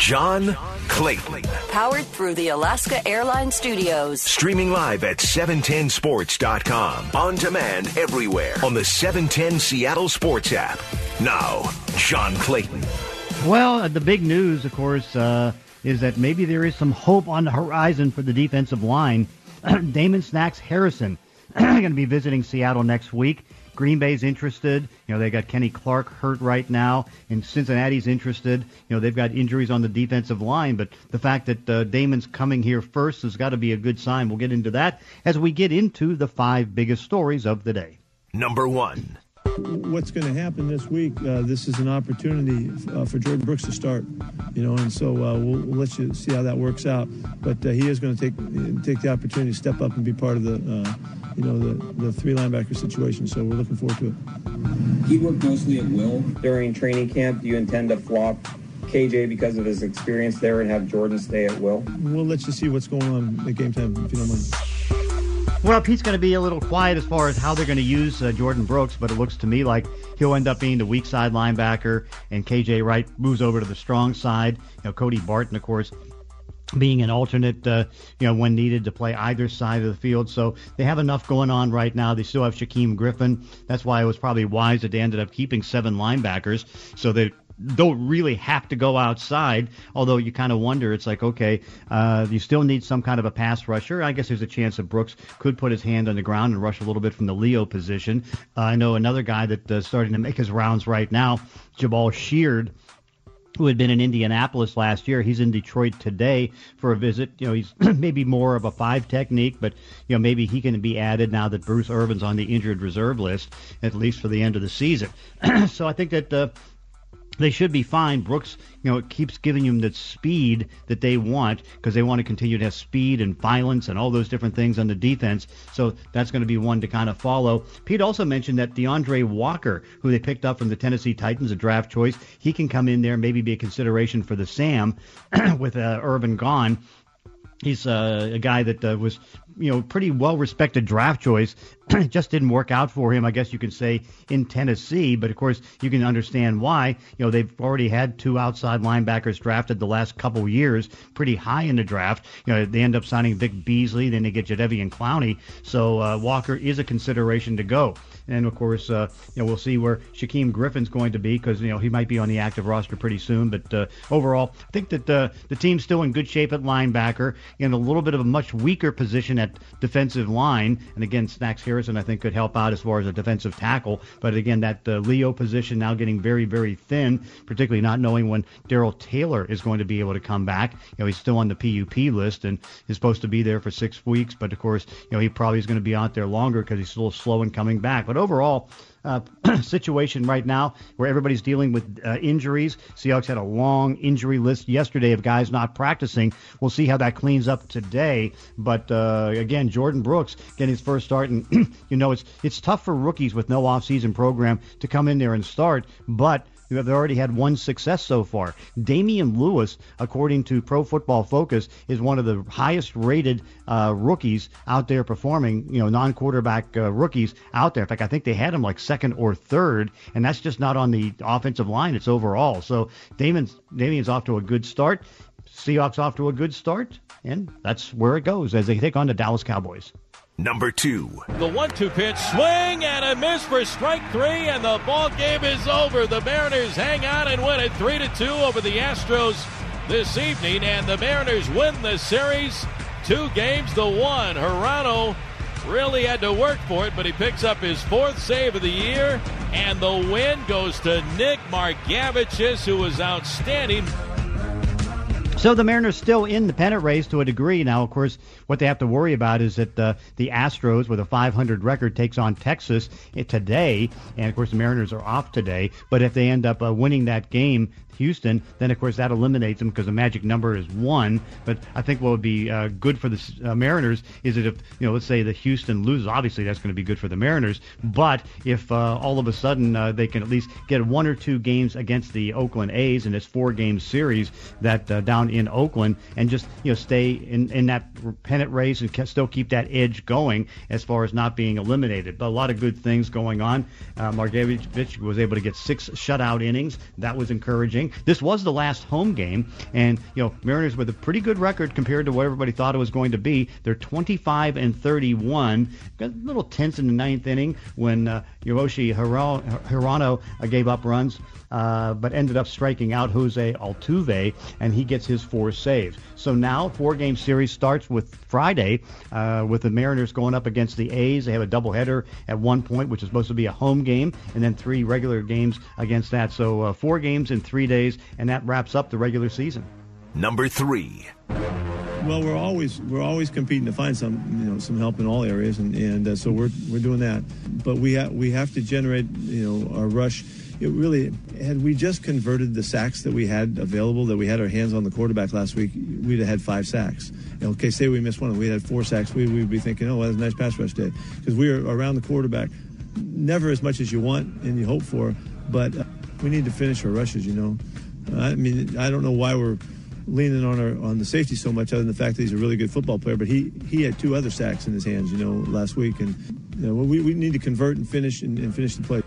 John Clayton. Powered through the Alaska Airlines Studios. Streaming live at 710sports.com. On demand everywhere on the 710 Seattle Sports app. Now, John Clayton. Well, uh, the big news, of course, uh, is that maybe there is some hope on the horizon for the defensive line. Damon Snacks Harrison going to be visiting Seattle next week. Green Bay's interested. You know, they got Kenny Clark hurt right now, and Cincinnati's interested. You know, they've got injuries on the defensive line, but the fact that uh, Damon's coming here first has got to be a good sign. We'll get into that as we get into the five biggest stories of the day. Number one. What's going to happen this week? Uh, this is an opportunity uh, for Jordan Brooks to start, you know, and so uh, we'll, we'll, let you see how that works out. But uh, he is going to take take the opportunity to step up and be part of the uh, you know, the, the three linebacker situation. So we're looking forward to it. He worked mostly at will during training camp. Do you intend to flop KJ because of his experience there and have Jordan stay at will? We'll let you see what's going on at game time, if you don't mind. Well, Pete's going to be a little quiet as far as how they're going to use uh, Jordan Brooks, but it looks to me like he'll end up being the weak side linebacker, and KJ Wright moves over to the strong side. You know, Cody Barton, of course, being an alternate, uh, you know, when needed to play either side of the field. So they have enough going on right now. They still have Shaquem Griffin. That's why it was probably wise that they ended up keeping seven linebackers so they don't really have to go outside. Although you kind of wonder, it's like, okay, uh, you still need some kind of a pass rusher. I guess there's a chance that Brooks could put his hand on the ground and rush a little bit from the Leo position. Uh, I know another guy that uh, starting to make his rounds right now, Jabaal Sheard who had been in Indianapolis last year. He's in Detroit today for a visit. You know, he's maybe more of a five technique, but you know maybe he can be added now that Bruce Irvin's on the injured reserve list, at least for the end of the season. so I think that uh, they should be fine. Brooks, you know, it keeps giving them the speed that they want because they want to continue to have speed and violence and all those different things on the defense. So that's going to be one to kind of follow. Pete also mentioned that DeAndre Walker, who they picked up from the Tennessee Titans, a draft choice, he can come in there, maybe be a consideration for the Sam with uh, Irvin gone. He's uh, a guy that uh, was, you know, pretty well respected draft choice. Just didn't work out for him, I guess you could say, in Tennessee. But of course, you can understand why. You know, they've already had two outside linebackers drafted the last couple years, pretty high in the draft. You know, they end up signing Vic Beasley, then they get Jadeveon Clowney. So uh, Walker is a consideration to go. And of course, uh, you know, we'll see where Shaquem Griffin's going to be because you know he might be on the active roster pretty soon. But uh, overall, I think that uh, the team's still in good shape at linebacker, in a little bit of a much weaker position at defensive line. And again, Snacks Harrison I think could help out as far as a defensive tackle. But again, that uh, Leo position now getting very very thin, particularly not knowing when Darrell Taylor is going to be able to come back. You know, he's still on the PUP list and is supposed to be there for six weeks, but of course, you know, he probably is going to be out there longer because he's a little slow in coming back. But overall, uh, situation right now where everybody's dealing with uh, injuries. Seahawks had a long injury list yesterday of guys not practicing. We'll see how that cleans up today. But uh, again, Jordan Brooks getting his first start, and you know it's it's tough for rookies with no off-season program to come in there and start, but They've already had one success so far. Damien Lewis, according to Pro Football Focus, is one of the highest rated uh, rookies out there performing, you know, non quarterback uh, rookies out there. In fact, I think they had him like second or third, and that's just not on the offensive line, it's overall. So Damien's, Damien's off to a good start. Seahawks off to a good start, and that's where it goes as they take on the Dallas Cowboys. Number two. The one-two pitch, swing and a miss for strike three, and the ball game is over. The Mariners hang on and win it three to two over the Astros this evening, and the Mariners win the series two games to one. Hirano really had to work for it, but he picks up his fourth save of the year, and the win goes to Nick Margevicius, who was outstanding. So the Mariners still in the pennant race to a degree. Now, of course, what they have to worry about is that uh, the Astros, with a 500 record, takes on Texas today, and of course the Mariners are off today. But if they end up uh, winning that game, Houston, then of course that eliminates them because the magic number is one. But I think what would be uh, good for the uh, Mariners is that if you know, let's say the Houston loses, obviously that's going to be good for the Mariners. But if uh, all of a sudden uh, they can at least get one or two games against the Oakland A's in this four-game series that uh, down in Oakland and just you know stay in in that pennant race and still keep that edge going as far as not being eliminated. But a lot of good things going on. Uh, Margevich was able to get six shutout innings. That was encouraging. This was the last home game, and you know Mariners with a pretty good record compared to what everybody thought it was going to be. They're 25 and 31. Got a little tense in the ninth inning when uh, Yoshi Hirano gave up runs uh, but ended up striking out Jose Altuve, and he gets his four saves. So now four-game series starts with Friday, uh, with the Mariners going up against the A's. They have a doubleheader at one point, which is supposed to be a home game, and then three regular games against that. So uh, four games in three days, and that wraps up the regular season. Number three. Well, we're always we're always competing to find some you know some help in all areas, and and uh, so we're we're doing that. But we have we have to generate you know our rush it really had we just converted the sacks that we had available that we had our hands on the quarterback last week we'd have had five sacks okay say we missed one we had four sacks we, would be thinking oh well, that's a nice pass rush day because we are around the quarterback never as much as you want and you hope for but uh, we need to finish our rushes you know. I mean i don't know why we're leaning on our on the safety so much other than the fact that he's a really good football player but he he had two other sacks in his hands you know last week. And you know, we, we need to convert and finish and, and finish the play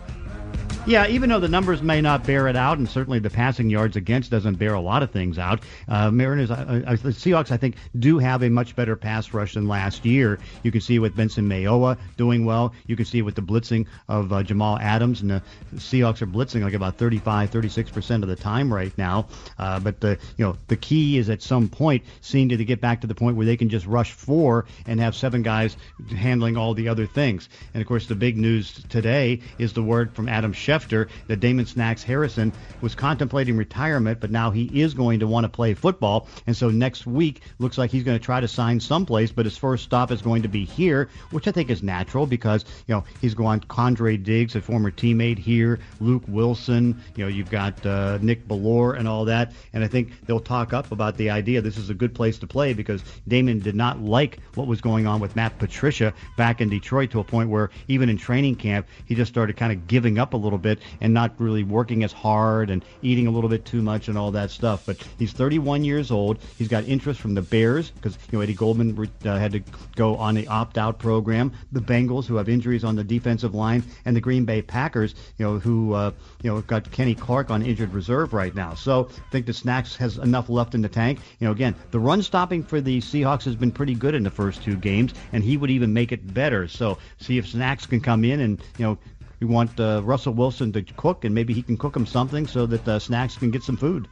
yeah, even though the numbers may not bear it out, and certainly the passing yards against doesn't bear a lot of things out, uh, Mariners, uh, uh, the Seahawks, I think, do have a much better pass rush than last year. You can see with Benson Mayowa doing well. You can see with the blitzing of uh, Jamal Adams, and the Seahawks are blitzing like about 35, 36 percent of the time right now. Uh, but the you know the key is at some point seeing to get back to the point where they can just rush four and have seven guys handling all the other things. And of course, the big news today is the word from Adam Schefter Schefter that Damon Snacks Harrison was contemplating retirement, but now he is going to want to play football. And so next week looks like he's going to try to sign someplace, but his first stop is going to be here, which I think is natural because, you know, he's going Quandre Diggs, a former teammate here, Luke Wilson, you know, you've got uh, Nick Bellore and all that. And I think they'll talk up about the idea this is a good place to play because Damon did not like what was going on with Matt Patricia back in Detroit to a point where even in training camp, he just started kind of giving up a little bit and not really working as hard and eating a little bit too much and all that stuff. But he's 31 years old. He's got interest from the Bears because you know Eddie Goldman uh, had to go on the opt-out program. The Bengals, who have injuries on the defensive line, and the Green Bay Packers, you know, who uh, you know got Kenny Clark on injured reserve right now. So I think the Snacks has enough left in the tank. You know, again, the run stopping for the Seahawks has been pretty good in the first two games, and he would even make it better. So see if Snacks can come in and you know we want uh, Russell Wilson to cook, and maybe he can cook them something so that uh, Snacks can get some food.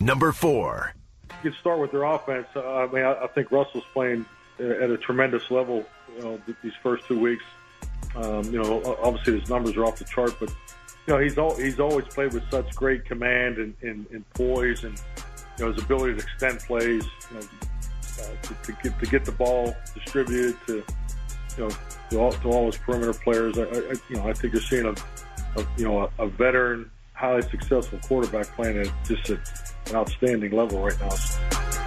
Number four. You can start with their offense. Uh, I mean, I, I, think Russell's playing at a tremendous level. You know, these first two weeks. Um, you know, obviously his numbers are off the chart, but you know he's all, he's always played with such great command and, and, and poise, and you know his ability to extend plays. You know, uh, to, to get to get the ball distributed to you know to all, to all his perimeter players. I, I, you know, I think you're seeing a, a you know a, a veteran, highly successful quarterback playing at just a, an outstanding level right now.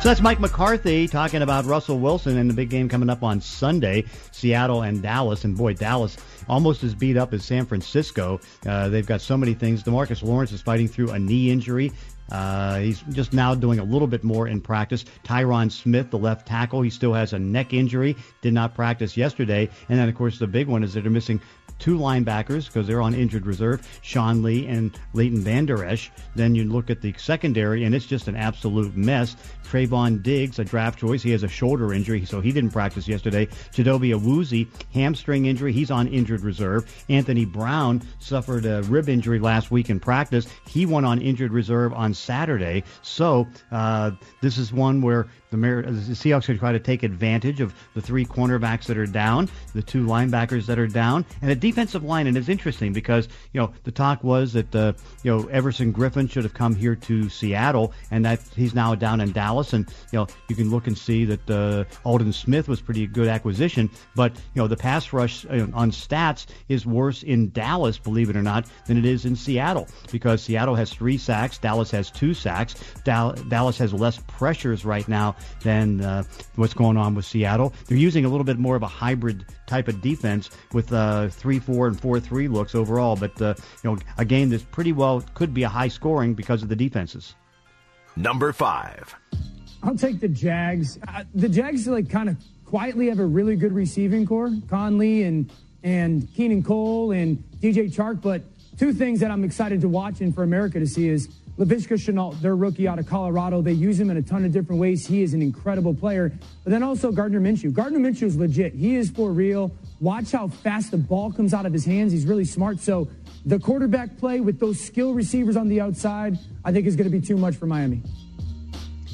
So that's Mike McCarthy talking about Russell Wilson and the big game coming up on Sunday, Seattle and Dallas. And boy, Dallas almost as beat up as San Francisco. Uh, they've got so many things. Demarcus Lawrence is fighting through a knee injury. Uh, he's just now doing a little bit more in practice. Tyron Smith, the left tackle, he still has a neck injury, did not practice yesterday. And then, of course, the big one is that they're missing two linebackers because they're on injured reserve, Sean Lee and Leighton Vander Esch. Then you look at the secondary, and it's just an absolute mess. Trevon Diggs, a draft choice, he has a shoulder injury, so he didn't practice yesterday. Chidobe Awuzie, hamstring injury, he's on injured reserve. Anthony Brown suffered a rib injury last week in practice. He went on injured reserve on Saturday. So uh, this is one where the, Mar- the Seahawks are trying to take advantage of the three cornerbacks that are down, the two linebackers that are down, and the defensive line. And it's interesting because you know the talk was that uh, you know Everson Griffen should have come here to Seattle, and that he's now down in Dallas. And you know you can look and see that uh, Aldon Smith was pretty good acquisition, but you know the pass rush uh, on stats is worse in Dallas, believe it or not, than it is in Seattle because Seattle has three sacks, Dallas has two sacks, Dallas has less pressures right now than uh, what's going on with Seattle. They're using a little bit more of a hybrid type of defense with uh, three four and four three looks overall. But uh, you know, a game that's pretty well could be a high scoring because of the defenses. Number five. I'll take the Jags. Uh, the Jags like kind of quietly have a really good receiving corps, Conley and and Keelan Cole and DJ Chark. But two things that I'm excited to watch and for America to see is Laviska Shenault, their rookie out of Colorado. They use him in a ton of different ways. He is an incredible player. But then also Gardner Minshew. Gardner Minshew is legit. He is for real. Watch how fast the ball comes out of his hands. He's really smart. So the quarterback play with those skill receivers on the outside, I think is going to be too much for Miami.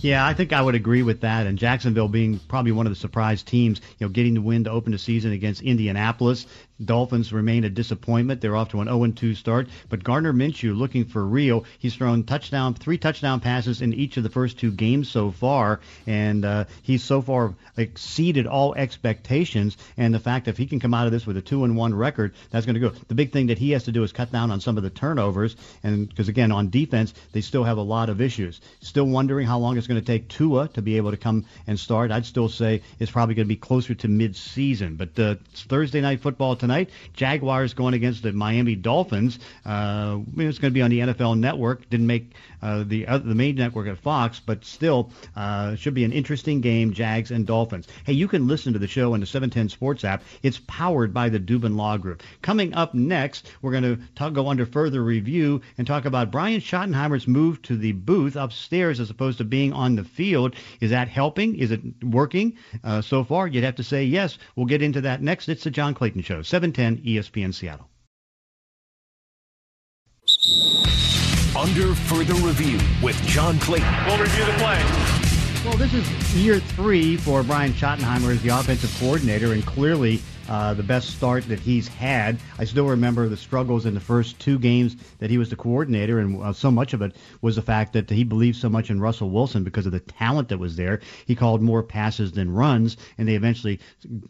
Yeah, I think I would agree with that. And Jacksonville being probably one of the surprise teams, you know, getting the win to open the season against Indianapolis. Dolphins remain a disappointment. They're off to an 0-2 start. But Gardner Minshew looking for real. He's thrown touchdown, three touchdown passes in each of the first two games so far, and uh, he's so far exceeded all expectations. And the fact that if he can come out of this with a two and one record, that's going to go. The big thing that he has to do is cut down on some of the turnovers, and because again on defense they still have a lot of issues. Still wondering how long it's going to take Tua to be able to come and start. I'd still say it's probably going to be closer to mid-season. But uh, Thursday night football tonight tonight. Jaguars going against the Miami Dolphins. Uh, it's going to be on the NFL Network. Didn't make uh, the uh, the main network at Fox, but still uh, should be an interesting game. Jags and Dolphins. Hey, you can listen to the show on the 710 Sports app. It's powered by the Dubin Law Group. Coming up next, we're going to go under further review and talk about Brian Schottenheimer's move to the booth upstairs as opposed to being on the field. Is that helping? Is it working uh, so far? You'd have to say yes. We'll get into that next. It's the John Clayton Show, 710 ESPN Seattle. Under further review with John Clayton. We'll review the play. Well, this is year three for Brian Schottenheimer as the offensive coordinator, and clearly uh, the best start that he's had. I still remember the struggles in the first two games that he was the coordinator, and uh, so much of it was the fact that he believed so much in Russell Wilson because of the talent that was there. He called more passes than runs, and they eventually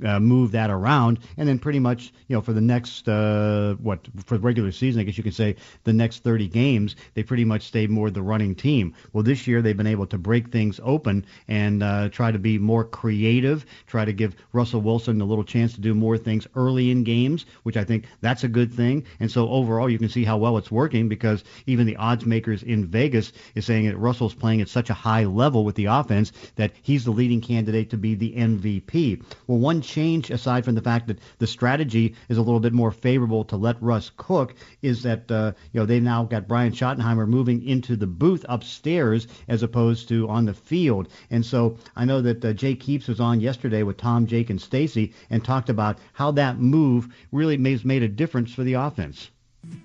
uh, moved that around. And then pretty much, you know, for the next uh, what for the regular season, I guess you could say the next 30 games, they pretty much stayed more the running team. Well, this year they've been able to break things open and uh, try to be more creative, try to give Russell Wilson a little chance to do more more things early in games, which I think that's a good thing. And so overall, you can see how well it's working because even the odds makers in Vegas is saying that Russell's playing at such a high level with the offense that he's the leading candidate to be the MVP. Well, one change aside from the fact that the strategy is a little bit more favorable to let Russ cook is that uh, you know they've now got Brian Schottenheimer moving into the booth upstairs as opposed to on the field. And so I know that uh, Jake Heaps was on yesterday with Tom, Jake, and Stacy and talked about how that move really has made a difference for the offense.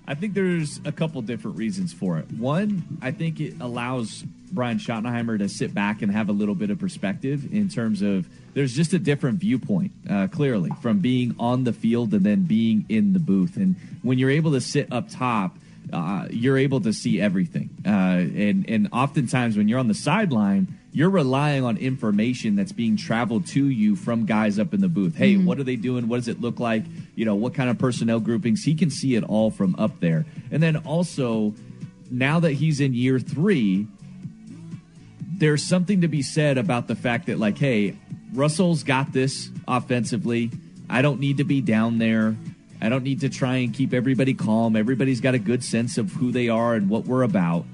I think there's a couple different reasons for it. One, I think it allows Brian Schottenheimer to sit back and have a little bit of perspective in terms of there's just a different viewpoint, uh, clearly, from being on the field and then being in the booth. And when you're able to sit up top, uh, you're able to see everything. Uh, and and oftentimes when you're on the sideline, you're relying on information that's being traveled to you from guys up in the booth. Hey, mm-hmm. what are they doing? What does it look like? You know, what kind of personnel groupings? He can see it all from up there. And then also, now that he's in year three, there's something to be said about the fact that like, hey, Russell's got this offensively. I don't need to be down there. I don't need to try and keep everybody calm. Everybody's got a good sense of who they are and what we're about.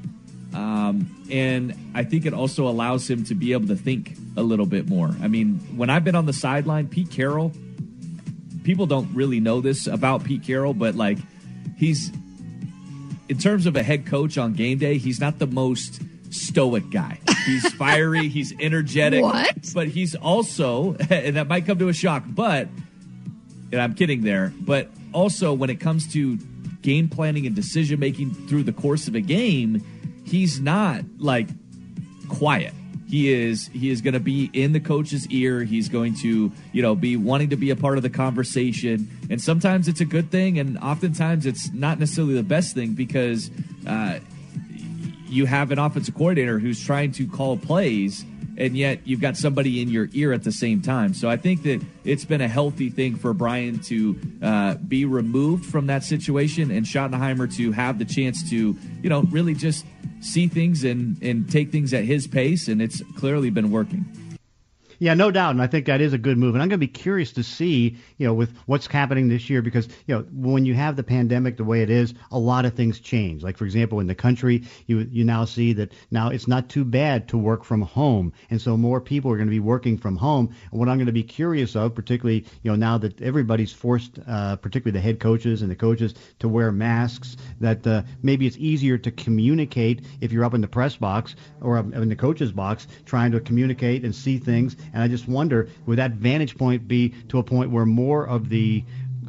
Um, and I think it also allows him to be able to think a little bit more. I mean, when I've been on the sideline, Pete Carroll, people don't really know this about Pete Carroll, but like he's, in terms of a head coach on game day, he's not the most stoic guy. He's fiery, he's energetic, what? but he's also, and that might come to a shock, but and I'm kidding there, but also when it comes to game planning and decision making through the course of a game, he's not like quiet. He is he is going to be in the coach's ear. He's going to, you know, be wanting to be a part of the conversation. And sometimes it's a good thing and oftentimes it's not necessarily the best thing because uh, you have an offensive coordinator who's trying to call plays and yet you've got somebody in your ear at the same time. So I think that it's been a healthy thing for Brian to uh, be removed from that situation and Schottenheimer to have the chance to, you know, really just see things and, and take things at his pace. And it's clearly been working. Yeah, no doubt, and I think that is a good move. And I'm going to be curious to see, you know, with what's happening this year, because you know, when you have the pandemic the way it is, a lot of things change. Like for example, in the country, you you now see that now it's not too bad to work from home, and so more people are going to be working from home. And what I'm going to be curious of, particularly, you know, now that everybody's forced, uh, particularly the head coaches and the coaches, to wear masks, that uh, maybe it's easier to communicate if you're up in the press box or in the coach's box trying to communicate and see things and I just wonder, would that vantage point be to a point where more of the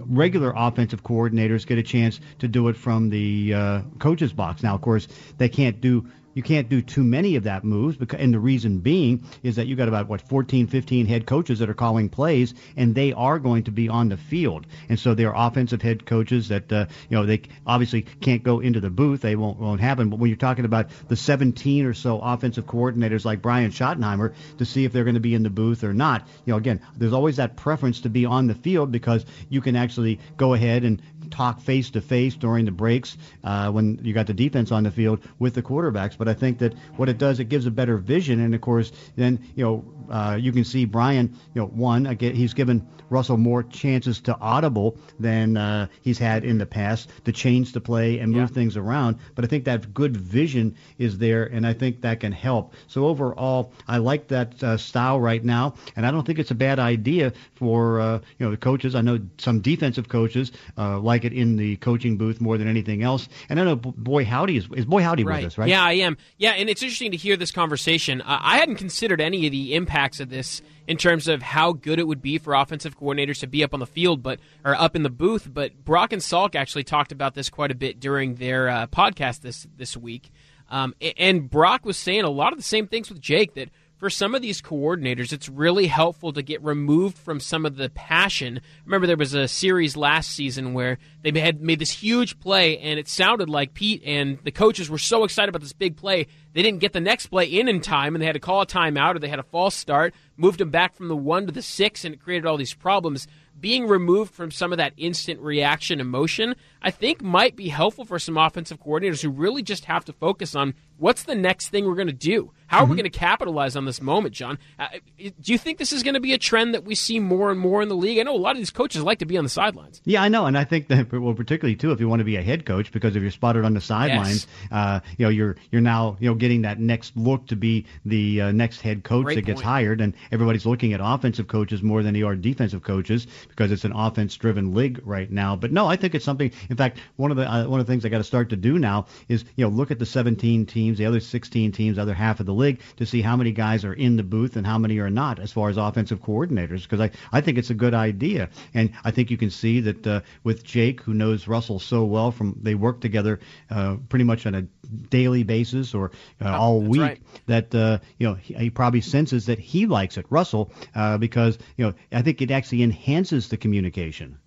regular offensive coordinators get a chance to do it from the uh, coach's box? Now, of course, they can't do you can't do too many of that moves because, and the reason being is that you got about what 14 15 head coaches that are calling plays and they are going to be on the field. And so they're offensive head coaches that uh, you know they obviously can't go into the booth. They won't won't happen. But when you're talking about the 17 or so offensive coordinators like Brian Schottenheimer to see if they're going to be in the booth or not you know again there's always that preference to be on the field because you can actually go ahead and talk face to face during the breaks uh, when you got the defense on the field with the quarterbacks. But I think that what it does, it gives a better vision, and of course, then you know uh, you can see Brian. You know, one again, he's given Russell more chances to audible than uh, he's had in the past to change the play and move yeah. things around. But I think that good vision is there, and I think that can help. So overall, I like that uh, style right now, and I don't think it's a bad idea for uh, you know the coaches. I know some defensive coaches uh, like it in the coaching booth more than anything else. And I know Boy Howdy is, is Boy Howdy right. with us, right? Yeah, I am. Yeah, and it's interesting to hear this conversation. Uh, I hadn't considered any of the impacts of this in terms of how good it would be for offensive coordinators to be up on the field, but or up in the booth. But Brock and Salk actually talked about this quite a bit during their uh, podcast this this week. Um, and Brock was saying a lot of the same things with Jake that for some of these coordinators, it's really helpful to get removed from some of the passion. Remember, there was a series last season where they had made this huge play, and it sounded like Pete and the coaches were so excited about this big play, they didn't get the next play in in time, and they had to call a timeout, or they had a false start, moved him back from the one to the six, and it created all these problems. Being removed from some of that instant reaction emotion, I think, might be helpful for some offensive coordinators who really just have to focus on what's the next thing we're going to do how are mm-hmm. we going to capitalize on this moment, John? Uh, do you think this is going to be a trend that we see more and more in the league? I know a lot of these coaches like to be on the sidelines. Yeah, I know, and I think that well, particularly too, if you want to be a head coach, because if you're spotted on the sidelines, yes. uh, you know you're you're now you know getting that next look to be the uh, next head coach Great that gets hired, and everybody's looking at offensive coaches more than they are defensive coaches because it's an offense-driven league right now. But no, I think it's something. In fact, one of the uh, one of the things I got to start to do now is you know look at the 17 teams, the other 16 teams, other half of the league to see how many guys are in the booth and how many are not as far as offensive coordinators because I, I think it's a good idea. And I think you can see that uh, with Jake, who knows Russell so well from they work together uh, pretty much on a daily basis or uh, all week right. that uh, you know he, he, probably senses that he likes it, Russell, uh, because you know I think it actually enhances the communication.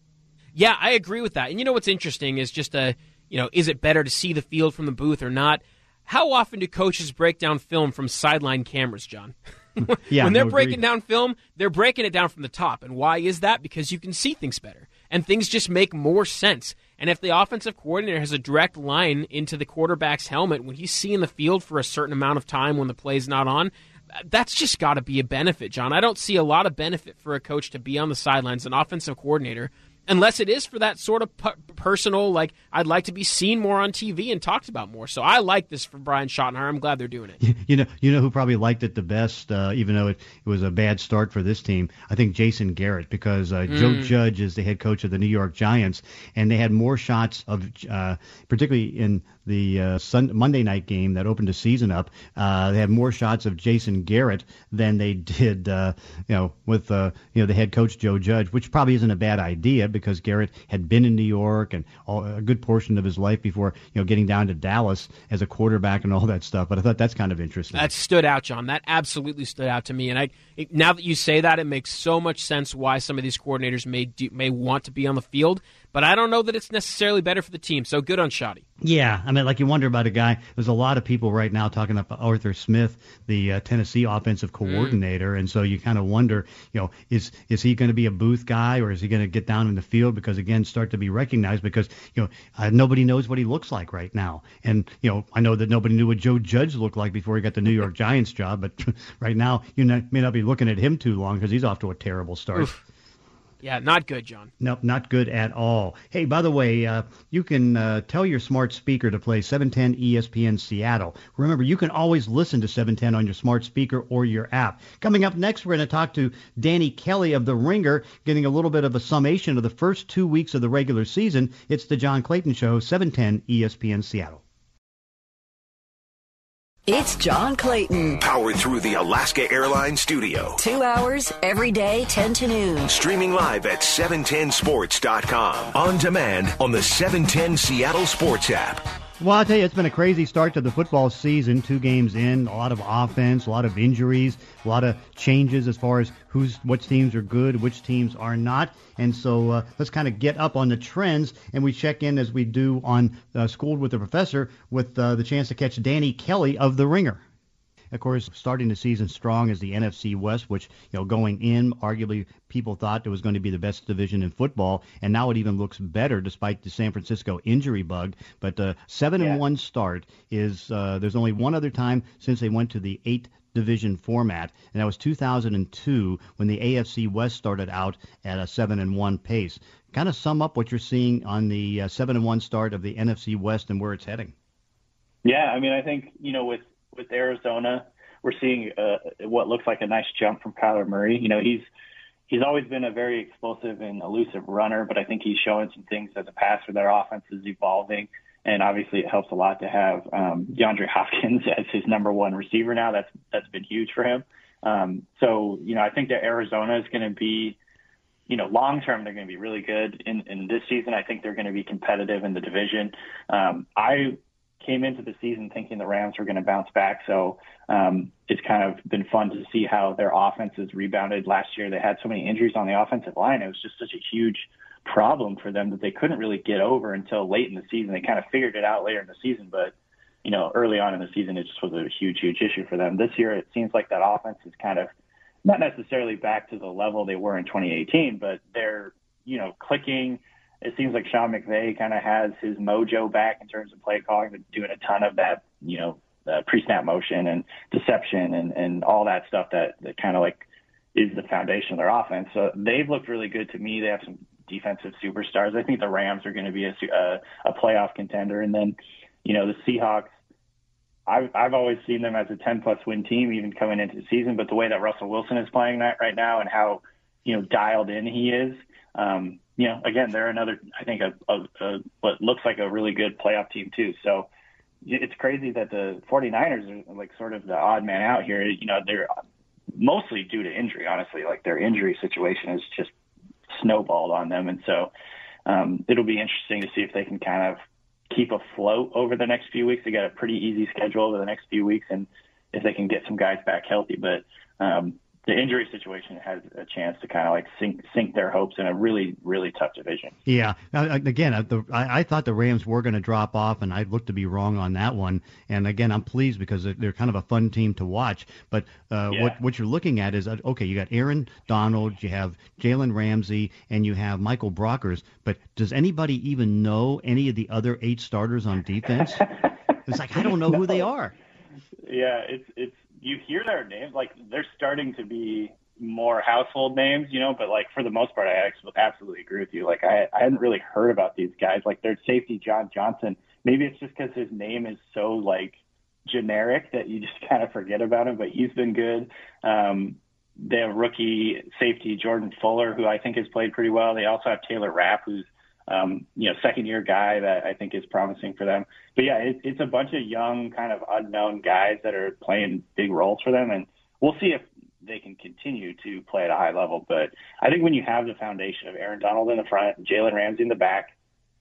Yeah, I agree with that. And you know what's interesting is just a you know is it better to see the field from the booth or not? How often do coaches break down film from sideline cameras, John? yeah, when they're no, breaking agreed. down film, they're breaking it down from the top. And why is that? Because you can see things better and things just make more sense. And if the offensive coordinator has a direct line into the quarterback's helmet when he's seeing the field for a certain amount of time when the play's not on, that's just got to be a benefit, John. I don't see a lot of benefit for a coach to be on the sidelines, an offensive coordinator, unless it is for that sort of personal, like I'd like to be seen more on TV and talked about more. So I like this for Brian Schottenheimer. I'm glad they're doing it. You know, you know who probably liked it the best, uh, even though it, it, was a bad start for this team. I think Jason Garrett, because uh, mm. Joe Judge is the head coach of the New York Giants, and they had more shots of, uh, particularly in the uh, Sunday, Monday night game that opened the season up. Uh, they had more shots of Jason Garrett than they did, uh, you know, with uh, you know the head coach Joe Judge, which probably isn't a bad idea because Garrett had been in New York and all, a good portion of his life before you know getting down to Dallas as a quarterback and all that stuff. But I thought that's kind of interesting. That stood out, John. That absolutely stood out to me. And I now that you say that, it makes so much sense why some of these coordinators may may want to be on the field but I don't know that it's necessarily better for the team. So good on Schotty. Yeah, I mean, like you wonder about a guy. There's a lot of people right now talking about Arthur Smith, the uh, Tennessee offensive Mm. coordinator, and so you kind of wonder, you know, is is he going to be a booth guy or is he going to get down in the field because again start to be recognized because you know uh, nobody knows what he looks like right now, and you know I know that nobody knew what Joe Judge looked like before he got the New York Giants job, but right now you may not be looking at him too long because he's off to a terrible start. Oof. Yeah, not good, John. Nope, not good at all. Hey, by the way, uh, you can uh, tell your smart speaker to play 710 ESPN Seattle. Remember, you can always listen to 710 on your smart speaker or your app. Coming up next, we're going to talk to Danny Kelly of The Ringer, getting a little bit of a summation of the first two weeks of the regular season. It's the John Clayton Show, 710 ESPN Seattle. It's John Clayton. Powered through the Alaska Airlines studio. Two hours every day, 10 to noon. Streaming live at 710sports.com. On demand on the 710 Seattle Sports app. Well, I'll tell you, it's been a crazy start to the football season. Two games in, a lot of offense, a lot of injuries, a lot of changes as far as who's which teams are good, which teams are not. And so uh, let's kind of get up on the trends, and we check in as we do on uh, Schooled with the Professor with uh, the chance to catch Danny Kelly of The Ringer. Of course, starting the season strong as the NFC West, which you know going in, arguably people thought it was going to be the best division in football, and now it even looks better despite the San Francisco injury bug. But uh, seven and one start is uh, there's only one other time since they went to the eight division format, and that was 2002 when the AFC West started out at a seven and one pace. Kind of sum up what you're seeing on the uh, seven and one start of the NFC West and where it's heading. Yeah, I mean, I think you know with with Arizona, we're seeing uh, what looks like a nice jump from Kyler Murray. You know, he's he's always been a very explosive and elusive runner, but I think he's showing some things as a passer. Their offense is evolving, and obviously it helps a lot to have um, DeAndre Hopkins as his number one receiver now. That's that's been huge for him. Um, so you know, I think that Arizona is going to be. You know, long term, they're going to be really good. In, in this season, I think they're going to be competitive in the division. Um, I came into the season thinking the Rams were going to bounce back. So um, it's kind of been fun to see how their offense has rebounded. Last year, they had so many injuries on the offensive line. It was just such a huge problem for them that they couldn't really get over until late in the season. They kind of figured it out later in the season, but you know, early on in the season, it just was a huge, huge issue for them. This year, it seems like that offense is kind of not necessarily back to the level they were in 2018, but they're, you know, clicking it seems like Sean McVay kind of has his mojo back in terms of play calling, but doing a ton of that, you know, uh, pre-snap motion and deception and, and all that stuff that, that kind of like is the foundation of their offense. So they've looked really good to me. They have some defensive superstars. I think the Rams are going to be a, a, a playoff contender. And then, you know, the Seahawks, I've, I've always seen them as a 10 plus win team, even coming into the season, but the way that Russell Wilson is playing that right now and how, you know, dialed in he is, um, you know, again, they're another, I think, a, a, a what looks like a really good playoff team too. So it's crazy that the 49ers are like sort of the odd man out here. You know, they're mostly due to injury, honestly. Like their injury situation is just snowballed on them, and so um, it'll be interesting to see if they can kind of keep afloat over the next few weeks. They got a pretty easy schedule over the next few weeks, and if they can get some guys back healthy, but um, the injury situation has a chance to kind of like sink sink their hopes in a really really tough division. Yeah, again, the, I, I thought the Rams were going to drop off, and I looked to be wrong on that one. And again, I'm pleased because they're kind of a fun team to watch. But uh, Yeah. what what you're looking at is uh, okay, you got Aaron Donald, you have Jalen Ramsey, and you have Michael Brockers. But does anybody even know any of the other eight starters on defense? it's like I don't know who they are. Yeah, it's it's you hear their names like they're starting to be more household names, you know, but like for the most part, I absolutely agree with you. Like I I hadn't really heard about these guys. Like their safety John Johnson. Maybe it's just because his name is so like generic that you just kind of forget about him. But he's been good. Um, they have rookie safety Jordan Fuller, who I think has played pretty well. They also have Taylor Rapp, who's um, you know, second year guy that I think is promising for them. But yeah, it, it's a bunch of young, kind of unknown guys that are playing big roles for them, and we'll see if they can continue to play at a high level. But I think when you have the foundation of Aaron Donald in the front, Jalen Ramsey in the back,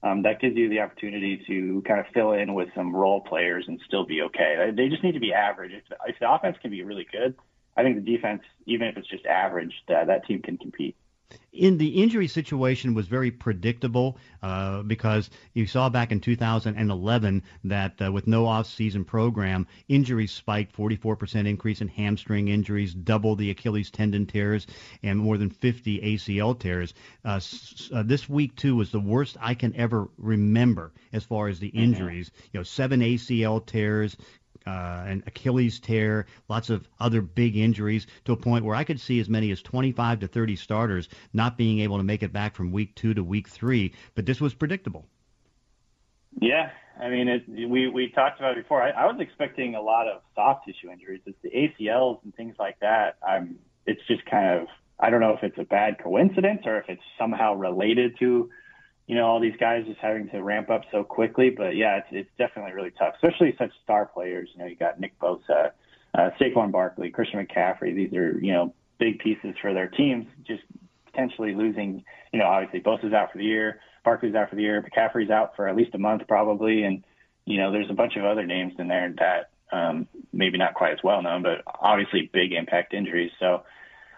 um, that gives you the opportunity to kind of fill in with some role players and still be okay. They just need to be average. If, if the offense can be really good, I think the defense, even if it's just average, that that team can compete. In the injury situation was very predictable uh, because you saw back in 2011 that uh, with no off-season program, injuries spiked 44% increase in hamstring injuries, double the Achilles tendon tears, and more than 50 ACL tears. Uh, s- uh, this week too was the worst I can ever remember as far as the injuries. You know, seven ACL tears, uh, an Achilles tear, lots of other big injuries to a point where I could see as many as 25 to 30 starters not being able to make it back from week two to week three. But this was predictable. Yeah, I mean, it, we we talked about it before. I, I was expecting a lot of soft tissue injuries. It's the ACLs and things like that. I'm. It's just kind of. I don't know if it's a bad coincidence or if it's somehow related to, you know, all these guys just having to ramp up so quickly. But yeah, it's it's definitely really tough, especially such star players. You know, you got Nick Bosa, uh, Saquon Barkley, Christian McCaffrey. These are you know big pieces for their teams. Just potentially losing. You know, obviously Bosa's out for the year. Barkley's out for the year. McCaffrey's out for at least a month probably, and you know there's a bunch of other names in there that um, maybe not quite as well known, but obviously big impact injuries. So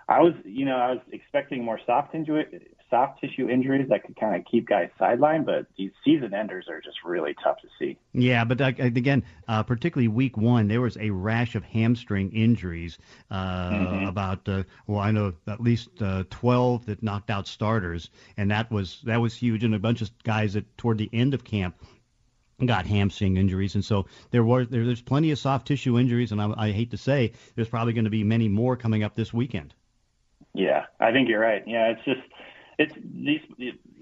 I was, you know, I was expecting more soft injury, soft tissue injuries that could kind of keep guys sidelined, but these season enders are just really tough to see. Yeah, but uh, again, uh, particularly week one, there was a rash of hamstring injuries. Uh, Mhm. About uh, well, I know at least uh, 12 that knocked out starters, and that was that was huge. And a bunch of guys that toward the end of camp got hamstring injuries, and so there was there, there's plenty of soft tissue injuries, and I, I hate to say there's probably going to be many more coming up this weekend. Yeah, I think you're right. Yeah, it's just it's these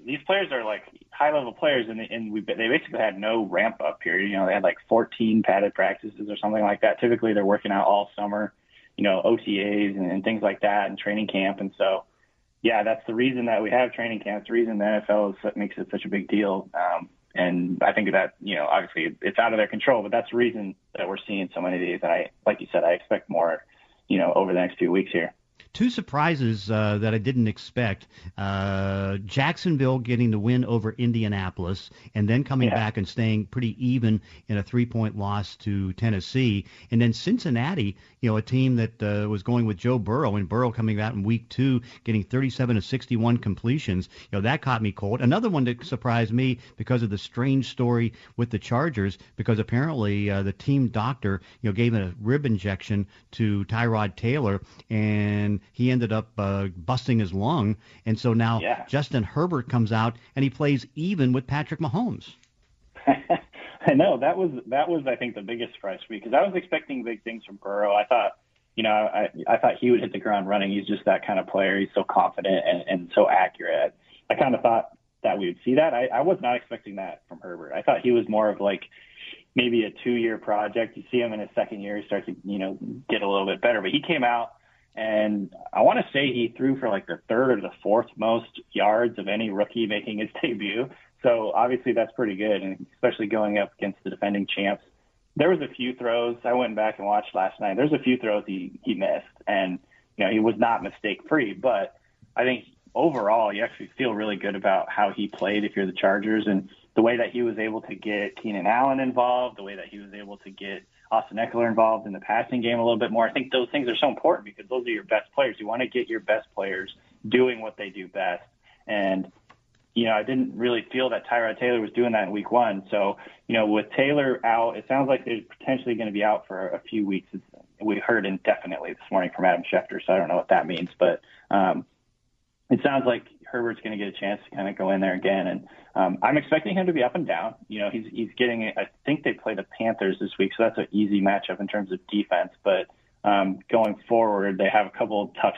these players are like high level players, and and we they basically had no ramp up period. You know, they had like 14 padded practices or something like that. Typically, they're working out all summer, you know, OTAs and, and things like that, and training camp. And so, yeah, that's the reason that we have training camp. It's the reason the NFL is, makes it such a big deal. Um, and I think that you know, obviously, it's out of their control, but that's the reason that we're seeing so many of these. And I, like you said, I expect more, you know, over the next few weeks here. Two surprises uh, that I didn't expect: uh, Jacksonville getting the win over Indianapolis, and then coming Yeah. back and staying pretty even in a three-point loss to Tennessee, and then Cincinnati, you know, a team that uh, was going with Joe Burrow, and Burrow coming out in week two, getting 37 to 61 completions. You know, that caught me cold. Another one that surprised me because of the strange story with the Chargers, because apparently uh, the team doctor, you know, gave a rib injection to Tyrod Taylor, and he ended up uh, busting his lung, and so now Yeah. Justin Herbert comes out and he plays even with Patrick Mahomes. I know that was that was I think the biggest surprise for me because I was expecting big things from Burrow. I thought, you know, I I thought he would hit the ground running. He's just that kind of player. He's so confident and, and so accurate. I kind of thought that we would see that. I, I was not expecting that from Herbert. I thought he was more of like maybe a two year project. You see him in his second year, he starts to you know get a little bit better. But he came out and I want to say he threw for like the third or the fourth most yards of any rookie making his debut. So obviously that's pretty good, and especially going up against the defending champs. There was a few throws I went back and watched last night. There's a few throws he he missed, and you know he was not mistake free. But I think overall you actually feel really good about how he played if you're the Chargers and the way that he was able to get Keenan Allen involved, the way that he was able to get Austin Ekeler involved in the passing game a little bit more. I think those things are so important because those are your best players. You want to get your best players doing what they do best. And, you know, I didn't really feel that Tyrod Taylor was doing that in week one. So, you know, with Taylor out, it sounds like they're potentially going to be out for a few weeks. We heard indefinitely this morning from Adam Schefter, so I don't know what that means. But um, it sounds like Herbert's going to get a chance to kind of go in there again, and um, I'm expecting him to be up and down. You know, he's he's getting. I think they play the Panthers this week, so that's an easy matchup in terms of defense. But um, going forward, they have a couple of tough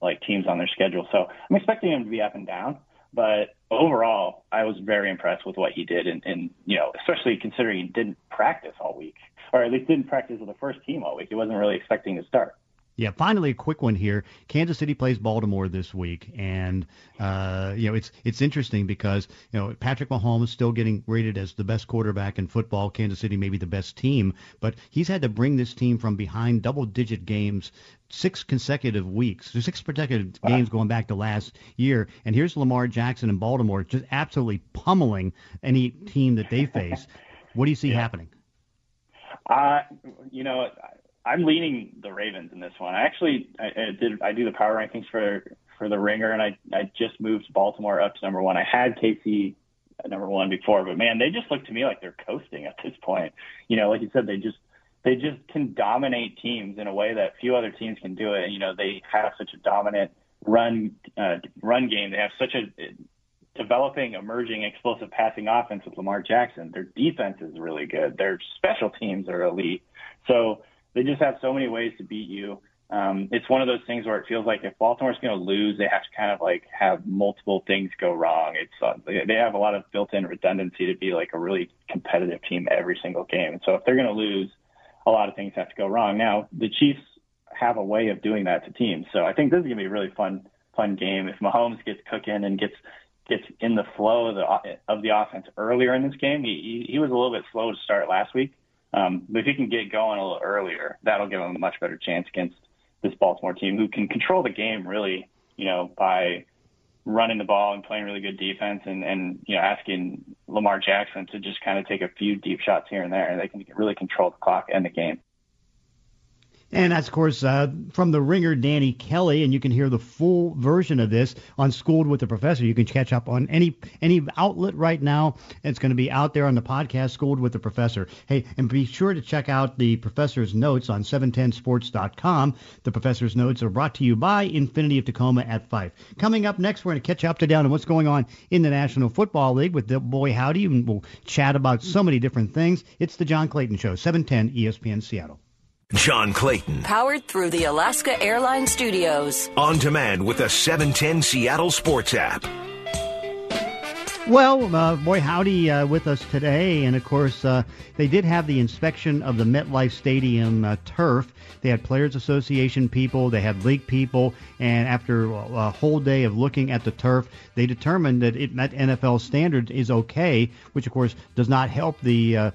like teams on their schedule, so I'm expecting him to be up and down. But overall, I was very impressed with what he did, and, and you know, especially considering he didn't practice all week, or at least didn't practice with the first team all week. He wasn't really expecting to start. Yeah, finally a quick one here. Kansas City plays Baltimore this week, and uh, you know it's it's interesting because you know Patrick Mahomes is still getting rated as the best quarterback in football. Kansas City may be the best team, but he's had to bring this team from behind double-digit games six consecutive weeks, six consecutive games going back to last year. And here's Lamar Jackson in Baltimore just absolutely pummeling any team that they face. what do you see happening? Uh, you know, I'm leaning the Ravens in this one. I actually I, I did I do the power rankings for for the Ringer, and I I just moved Baltimore up to number one. I had KC at number one before, but man, they just look to me like they're coasting at this point. You know, like you said, they just they just can dominate teams in a way that few other teams can do it. And, you know, they have such a dominant run uh, run game. They have such a developing, emerging, explosive passing offense with Lamar Jackson. Their defense is really good. Their special teams are elite. So they just have so many ways to beat you. Um, it's one of those things where it feels like if Baltimore's going to lose, they have to kind of like have multiple things go wrong. It's uh, they have a lot of built-in redundancy to be like a really competitive team every single game. And so if they're going to lose, a lot of things have to go wrong. Now the Chiefs have a way of doing that to teams, so I think this is going to be a really fun fun game. If Mahomes gets cooking and gets gets in the flow of the of the offense earlier in this game. He he was a little bit slow to start last week, um, but if he can get going a little earlier, that'll give him a much better chance against this Baltimore team, who can control the game really, you know, by running the ball and playing really good defense, and and you know asking Lamar Jackson to just kind of take a few deep shots here and there, and they can really control the clock and the game. And that's, of course, uh, from the ringer, Danny Kelly. And you can hear the full version of this on Schooled with the Professor. You can catch up on any any outlet right now. It's going to be out there on the podcast, Schooled with the Professor. Hey, and be sure to check out the Professor's notes on 710sports.com. The Professor's notes are brought to you by Infiniti of Tacoma at Fife. Coming up next, we're going to catch up to down on what's going on in the National Football League with the boy Howdy, and we'll chat about so many different things. It's the John Clayton Show, 710 ESPN Seattle. John Clayton. Powered through the Alaska Airlines Studios. On demand with the 710 Seattle Sports app. Well, uh, boy, howdy uh, with us today. And of course, uh, they did have the inspection of the MetLife Stadium uh, turf. They had Players Association people, they had league people, and after a whole day of looking at the turf, they determined that it met NFL standards is okay, which of course does not help the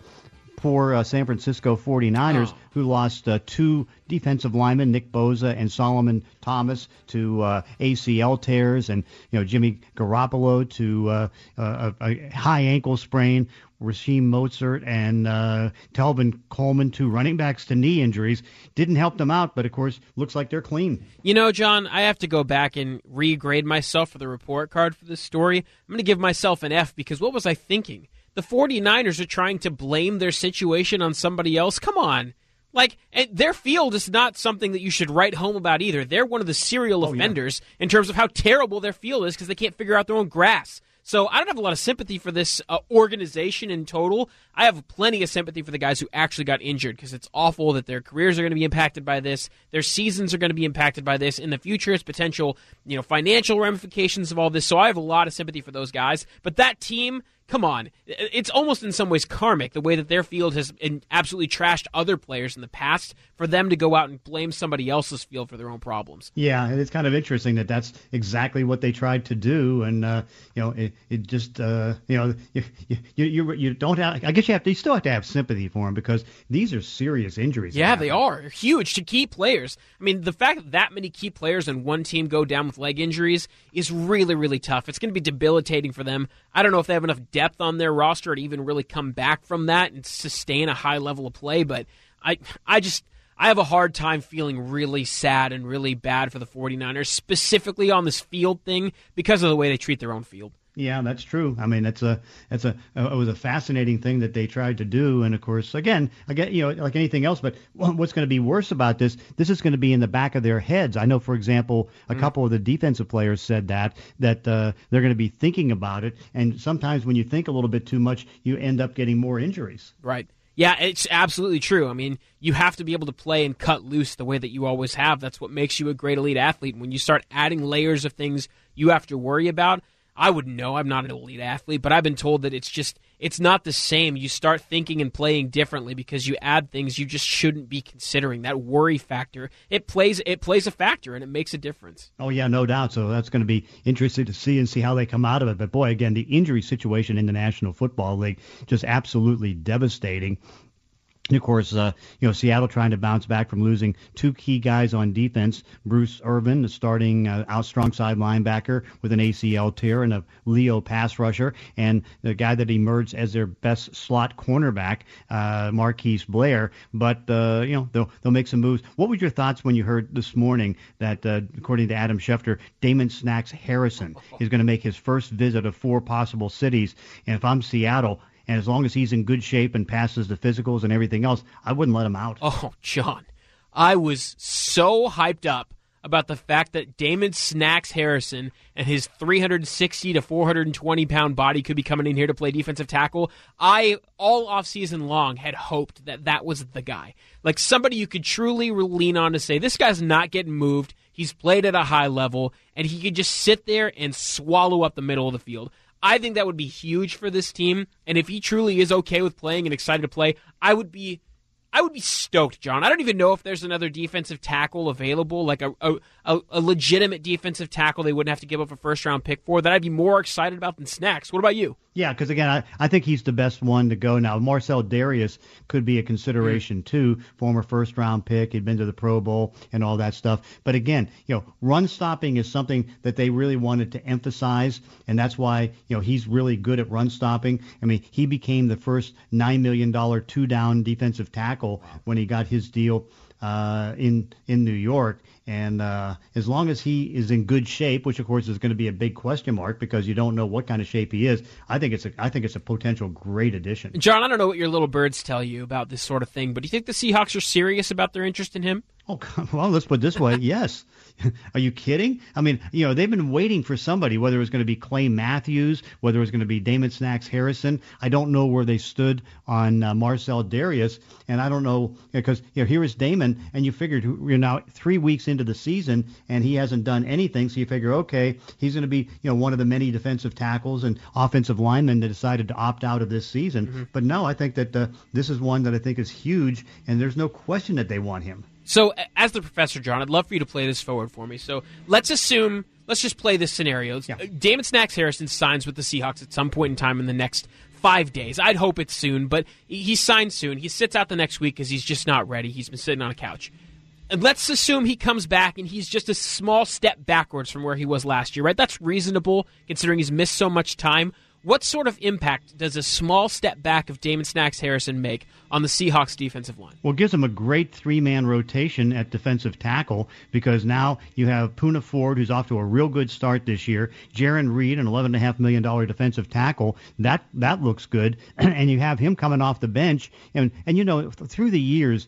for uh, San Francisco 49ers, oh. who lost uh, two defensive linemen, Nick Bosa and Solomon Thomas, to uh, ACL tears, and you know Jimmy Garoppolo to uh, a, a high ankle sprain. Raheem Mostert and uh, Tevin Coleman, two running backs to knee injuries, didn't help them out, but of course, looks like they're clean. You know, John, I have to go back and regrade myself for the report card for this story. I'm going to give myself an F because what was I thinking? The 49ers are trying to blame their situation on somebody else. Come on. Like, their field is not something that you should write home about either. They're one of the serial oh, offenders yeah. in terms of how terrible their field is because they can't figure out their own grass. So I don't have a lot of sympathy for this uh, organization in total. I have plenty of sympathy for the guys who actually got injured because it's awful that their careers are going to be impacted by this. Their seasons are going to be impacted by this. In the future, it's potential, you know, financial ramifications of all this. So I have a lot of sympathy for those guys. But that team come on. It's almost in some ways karmic the way that their field has absolutely trashed other players in the past for them to go out and blame somebody else's field for their own problems. Yeah, and it's kind of interesting that that's exactly what they tried to do, and uh, you know, it, it just uh, you know, you, you you you don't have. I guess you have to. You still have to have sympathy for them because these are serious injuries. Yeah, they are huge to key players. I mean, the fact that that many key players in one team go down with leg injuries is really really tough. It's going to be debilitating for them. I don't know if they have enough depth on their roster to even really come back from that and sustain a high level of play. But I, I just. I have a hard time feeling really sad and really bad for the 49ers, specifically on this field thing, because of the way they treat their own field. Yeah, that's true. I mean, that's a that's a it was a fascinating thing that they tried to do, and of course, again, get you know like anything else, but what's going to be worse about this? This is going to be in the back of their heads. I know, for example, a mm. couple of the defensive players said that that uh, they're going to be thinking about it, and sometimes when you think a little bit too much, you end up getting more injuries. Right. Yeah, it's absolutely true. I mean, you have to be able to play and cut loose the way that you always have. That's what makes you a great elite athlete. When you start adding layers of things you have to worry about, I wouldn't know. I'm not an elite athlete, but I've been told that it's just it's not the same. You start thinking and playing differently because you add things you just shouldn't be considering. That worry factor, it plays it plays a factor and it makes a difference. Oh yeah, no doubt. So that's going to be interesting to see and see how they come out of it. But boy, again, the injury situation in the National Football League just absolutely devastating. And of course, uh, you know, Seattle trying to bounce back from losing two key guys on defense. Bruce Irvin, the starting uh, out strong side linebacker with an ACL tear and a Leo pass rusher, and the guy that emerged as their best slot cornerback, uh, Marquise Blair. But, uh, you know, they'll, they'll make some moves. What were your thoughts when you heard this morning that, uh, according to Adam Schefter, Damon Snacks Harrison is going to make his first visit of four possible cities? And if I'm Seattle, and as long as he's in good shape and passes the physicals and everything else, I wouldn't let him out. Oh, John, I was so hyped up about the fact that Damon Snacks Harrison and his 360 to 420 pound body could be coming in here to play defensive tackle. I all off season long had hoped that that was the guy, like somebody you could truly lean on to say this guy's not getting moved. He's played at a high level, and he could just sit there and swallow up the middle of the field. I think that would be huge for this team. And if he truly is okay with playing and excited to play, I would be I would be stoked, John. I don't even know if there's another defensive tackle available, like a, a, a, legitimate defensive tackle they wouldn't have to give up a first round pick for that I'd be more excited about than Snacks. What about you? Yeah, because again, I, I think he's the best one to go now. Marcell Dareus could be a consideration mm-hmm. too. Former first round pick, he'd been to the Pro Bowl and all that stuff. But again, you know, run stopping is something that they really wanted to emphasize, and that's why you know he's really good at run stopping. I mean, he became the first nine million dollar two down defensive tackle when he got his deal uh, in in New York. And uh, as long as he is in good shape, which of course is going to be a big question mark because you don't know what kind of shape he is, I think it's a I think it's a potential great addition. John, I don't know what your little birds tell you about this sort of thing, but do you think the Seahawks are serious about their interest in him? Oh, well, let's put it this way. yes. Are you kidding? I mean, you know, they've been waiting for somebody, whether it was going to be Clay Matthews, whether it was going to be Damon Snacks Harrison. I don't know where they stood on uh, Marcell Dareus, and I don't know because you know here is Damon, and you figured you're now three weeks into the season, and he hasn't done anything, so you figure, okay, he's going to be you know one of the many defensive tackles and offensive linemen that decided to opt out of this season. Mm-hmm. But no, I think that uh, this is one that I think is huge, and there's no question that they want him. So, as the professor, John, I'd love for you to play this forward for me. So, let's assume, let's just play this scenario. Yeah. Uh, Damon Snacks Harrison signs with the Seahawks at some point in time in the next five days. I'd hope it's soon, but he signs soon. He sits out the next week because he's just not ready. He's been sitting on a couch. And let's assume he comes back and he's just a small step backwards from where he was last year, right? That's reasonable considering he's missed so much time. What sort of impact does a small step back of Damon Snacks Harrison make on the Seahawks defensive line? Well, it gives them a great three man rotation at defensive tackle because now you have Poona Ford, who's off to a real good start this year, Jarran Reed, an $11.5 million defensive tackle. That that looks good. and you have him coming off the bench. And, and you know, through the years,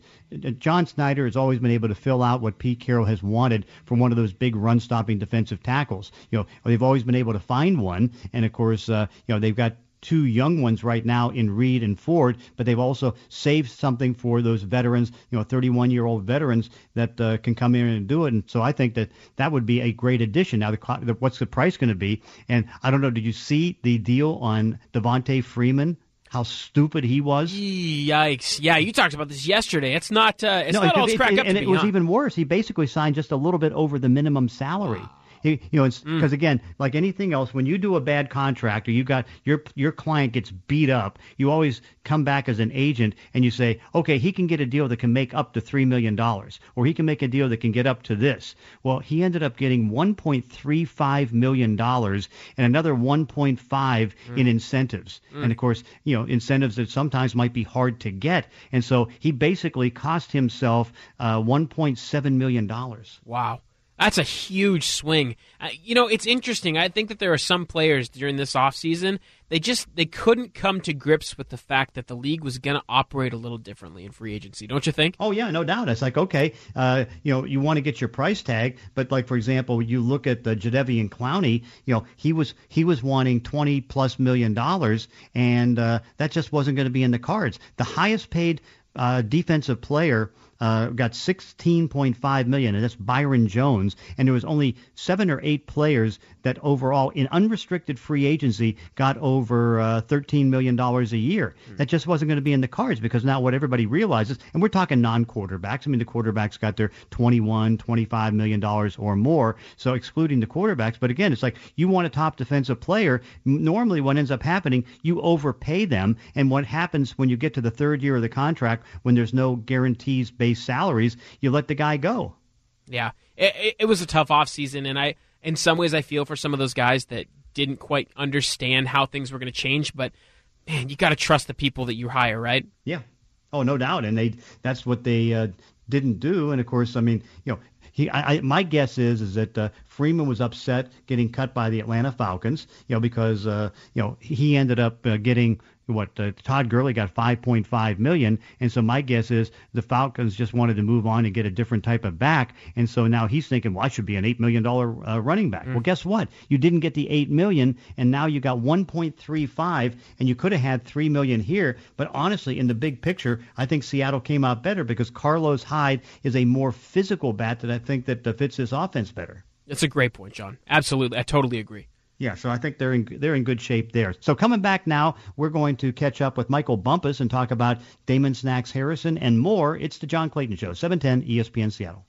John Schneider has always been able to fill out what Pete Carroll has wanted from one of those big run-stopping defensive tackles. You know, they've always been able to find one, and of course, uh, you know, they've got two young ones right now in Reed and Ford, but they've also saved something for those veterans, you know, 31-year-old veterans that uh, can come in and do it. And so I think that that would be a great addition. Now, the, what's the price going to be? And I don't know. Did you see the deal on Devonta Freeman? How stupid he was. Yikes! Yeah, you talked about this yesterday. It's not. Uh, it's no, not it, all it's cracked it, up. And it be, was huh? even worse. He basically signed just a little bit over the minimum salary. You know, because mm. again, like anything else, when you do a bad contract or you got your your client gets beat up, you always come back as an agent and you say, okay, he can get a deal that can make up to three million dollars, or he can make a deal that can get up to this. Well, he ended up getting 1.35 million dollars and another 1.5 mm. in incentives, mm. and of course, you know, incentives that sometimes might be hard to get, and so he basically cost himself uh, 1.7 million dollars. Wow. That's a huge swing. Uh, you know, it's interesting. I think that there are some players during this offseason, they just they couldn't come to grips with the fact that the league was going to operate a little differently in free agency. Don't you think? Oh yeah, no doubt. It's like okay, uh, you know, you want to get your price tag, but like for example, you look at the Jadeveon Clowney. You know, he was he was wanting 20 plus million dollars, and uh, that just wasn't going to be in the cards. The highest paid uh, defensive player uh, got 16.5 million, and that's Byron Jones. And there was only seven or eight players that overall in unrestricted free agency got over uh, 13 million dollars a year. Mm. That just wasn't going to be in the cards because now what everybody realizes, and we're talking non-quarterbacks. I mean, the quarterbacks got their 21, 25 million dollars or more. So excluding the quarterbacks, but again, it's like you want a top defensive player. Normally, what ends up happening, you overpay them, and what happens when you get to the third year of the contract, when there's no guarantees based salaries, you let the guy go. Yeah, it, it was a tough offseason, and I, in some ways, I feel for some of those guys that didn't quite understand how things were going to change. But man, you got to trust the people that you hire, right? Yeah. Oh, no doubt, and they that's what they uh, didn't do. And of course, I mean, you know, he, I, I, my guess is is that uh, Freeman was upset getting cut by the Atlanta Falcons, you know, because uh, you know he ended up uh, getting what uh, Todd Gurley got 5.5 million, and so my guess is the Falcons just wanted to move on and get a different type of back, and so now he's thinking, well, I should be an eight million dollar uh, running back. Mm. Well, guess what? You didn't get the eight million, and now you got 1.35, and you could have had three million here. But honestly, in the big picture, I think Seattle came out better because Carlos Hyde is a more physical bat that I think that uh, fits this offense better. That's a great point, John. Absolutely, I totally agree. Yeah, so I think they're in they're in good shape there. So coming back now, we're going to catch up with Michael Bumpus and talk about Damon Snacks Harrison and more. It's the John Clayton Show, 710 ESPN Seattle.